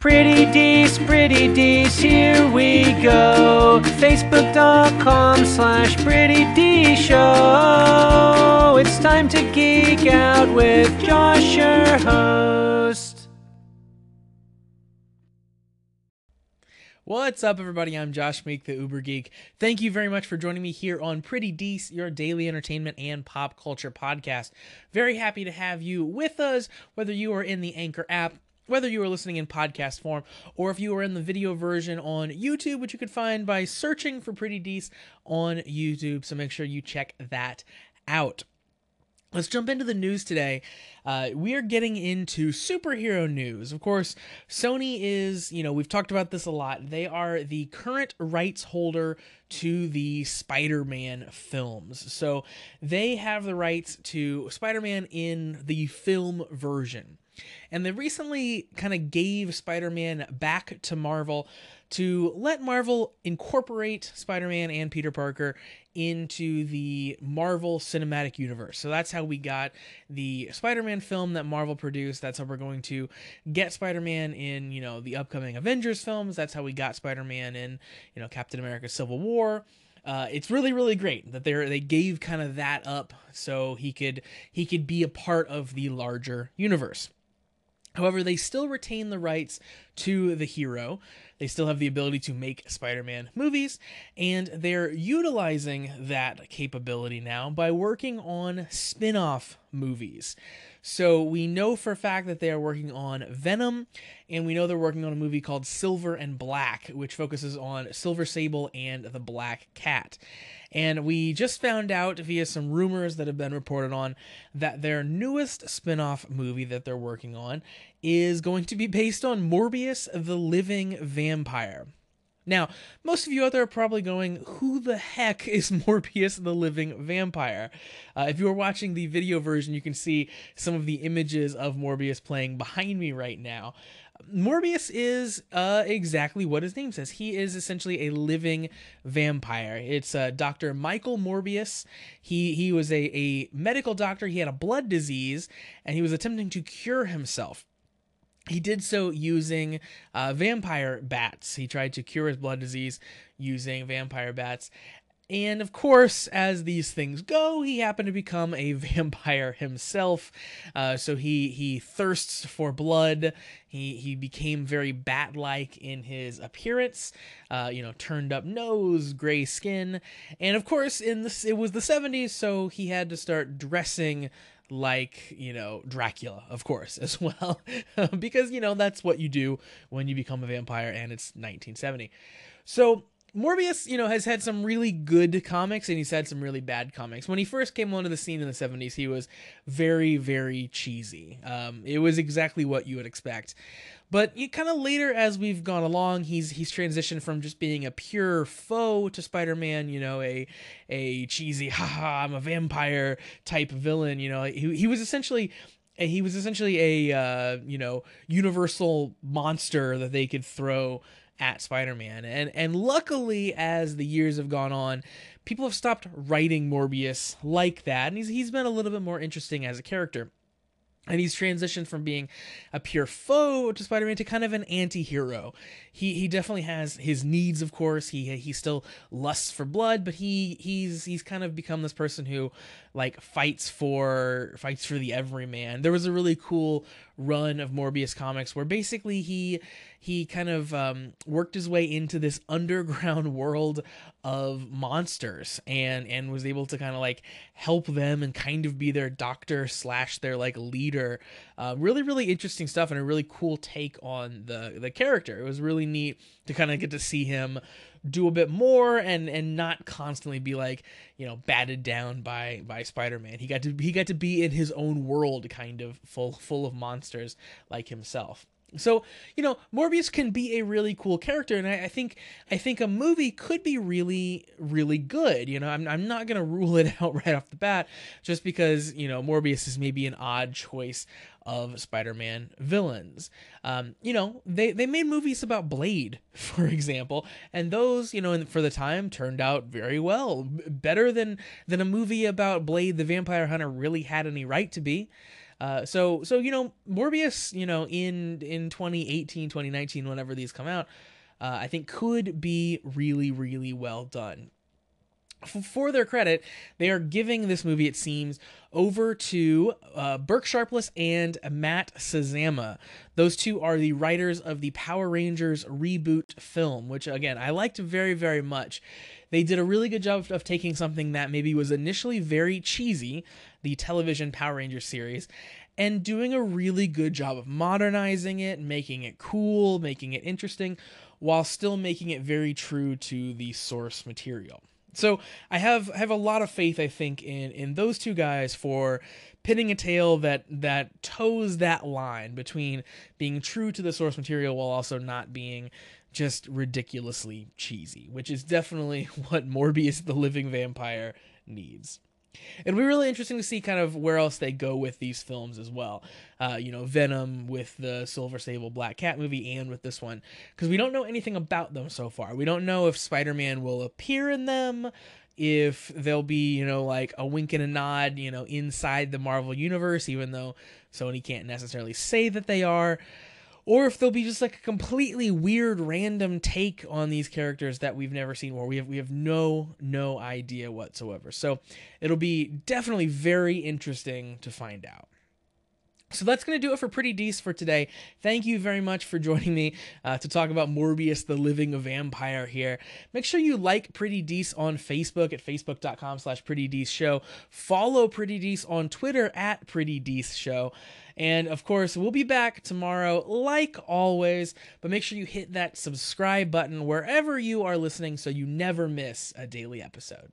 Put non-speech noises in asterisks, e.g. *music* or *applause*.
Pretty Dece, Pretty Dece, here we go. Facebook.com slash Pretty D Show. It's time to geek out with Josh, your host. What's up, everybody? I'm Josh Meek, the Uber Geek. Thank you very much for joining me here on Pretty Dece, your daily entertainment and pop culture podcast. Very happy to have you with us, whether you are in the Anchor app, whether you are listening in podcast form, or if you are in the video version on YouTube, which you could find by searching for Pretty Dece on YouTube. So make sure you check that out. Let's jump into the news today. Uh, we are getting into superhero news. Of course, Sony is, you know, we've talked about this a lot. They are the current rights holder to the Spider Man films. So they have the rights to Spider Man in the film version. And they recently kind of gave Spider Man back to Marvel to let Marvel incorporate Spider Man and Peter Parker into the Marvel Cinematic Universe. So that's how we got the Spider Man film that Marvel produced. That's how we're going to get Spider Man in, you know, the upcoming Avengers films. That's how we got Spider Man in, you know, Captain America Civil War. Uh, it's really really great that they they gave kind of that up so he could he could be a part of the larger universe. However, they still retain the rights to the hero. They still have the ability to make Spider Man movies, and they're utilizing that capability now by working on spin off movies. So we know for a fact that they are working on Venom, and we know they're working on a movie called Silver and Black, which focuses on Silver Sable and the Black Cat. And we just found out via some rumors that have been reported on that their newest spin off movie that they're working on is going to be based on Morbius the Living Vampire. Now, most of you out there are probably going, who the heck is *laughs* Morbius the Living Vampire? Uh, if you are watching the video version, you can see some of the images of Morbius playing behind me right now. Morbius is uh, exactly what his name says. He is essentially a living vampire. It's uh, Dr. Michael Morbius. He he was a, a medical doctor. He had a blood disease, and he was attempting to cure himself. He did so using uh, vampire bats. He tried to cure his blood disease using vampire bats. And of course, as these things go, he happened to become a *laughs* vampire himself. Uh, so he he thirsts for blood. He he became very bat-like in his appearance. Uh, you know, turned up nose, gray skin, and of course, in this it was the '70s, so he had to start dressing like you know Dracula, of course, *laughs* as well, because you know that's what you do when you become a vampire, and it's 1970. So Morbius, you know, has had some really good comics and he's had some really bad comics. When he first came onto the scene in the 70s, he was very, very cheesy. Um, it was exactly what you would expect. But you kind of later, as we've gone along, he's he's transitioned from just being a pure foe to Spider-Man, you know, a a cheesy, *laughs* haha, I'm a vampire type villain. You know, he he was essentially he was essentially a uh, you know universal monster that they could throw at Spider-Man. And and luckily as the years have gone on, people have stopped writing Morbius like that and he's he's been a little bit more interesting as a character. And he's transitioned from being a pure foe to Spider-Man to kind of an anti-hero. He he definitely has his needs, of course. He he still lusts for blood, but he he's he's kind of become this person who like fights for fights for the everyman. There was a really cool run of Morbius comics where basically he he kind of um, worked his way into this *laughs* underground world of monsters and and was able to kind of like help them and kind of be their doctor slash their like leader. Uh, really really interesting stuff and a really cool take on the the character. It was really neat to kind of get to see him do a bit more and and not constantly be like you know batted down by by Spider-Man. He got to he got to be in his own world kind of full full of monsters like himself. So you know, Morbius can be a really cool character, and I, I, think I think a movie could be really really good. You know, I'm I'm not gonna *laughs* rule it out right off the bat, just because you know Morbius is maybe an odd choice of Spider-Man villains. Um, you know, they they made movies about Blade, *laughs* for example, and those you know for the time turned out very well, better than than a movie about Blade the Vampire Hunter really had any right to be. Uh, so so you know Morbius, you know in in 2018, 2019, whenever these come out, uh, I think could be really really well done for their credit, they are giving this movie, it seems, over to uh, Burk Sharpless and Matt Sazama. Those two are the writers of the Power Rangers reboot film, which, again, I liked very, very much. They did a really good job of taking something that maybe was initially very cheesy, the television Power Rangers series, and doing a really good job of modernizing it, making it cool, making it interesting, while still making it very true to the source material. So I have I have a lot of faith, I think, in in those two guys for pinning a tale that that toes that line between being true to the source material while also not being just ridiculously cheesy, which is definitely *laughs* what Morbius the Living Vampire needs. It'll be really interesting to see kind of where else they go with these films as well. Uh, you know, Venom with the Silver Sable Black Cat movie and with this one, because we don't know anything about them so far. We don't know if Spider Man will appear in them, if there'll be, you know, like a wink and a nod, you know, inside the Marvel Universe, even though Sony can't necessarily say that they are or if they'll be just like a completely weird random take on these characters that we've never seen where we have we have no no idea whatsoever. So it'll be definitely very interesting to find out so that's going to do it for Pretty Dece for today. Thank you very much for joining me uh, to talk about Morbius the Living Vampire here. Make sure you like Pretty Dece on Facebook at facebook.com slash Pretty Dece Show. Follow Pretty Dece on Twitter at Pretty Dece Show. And of course, we'll be back tomorrow, like always. But make sure you hit that subscribe button wherever you are listening so you never miss a daily episode.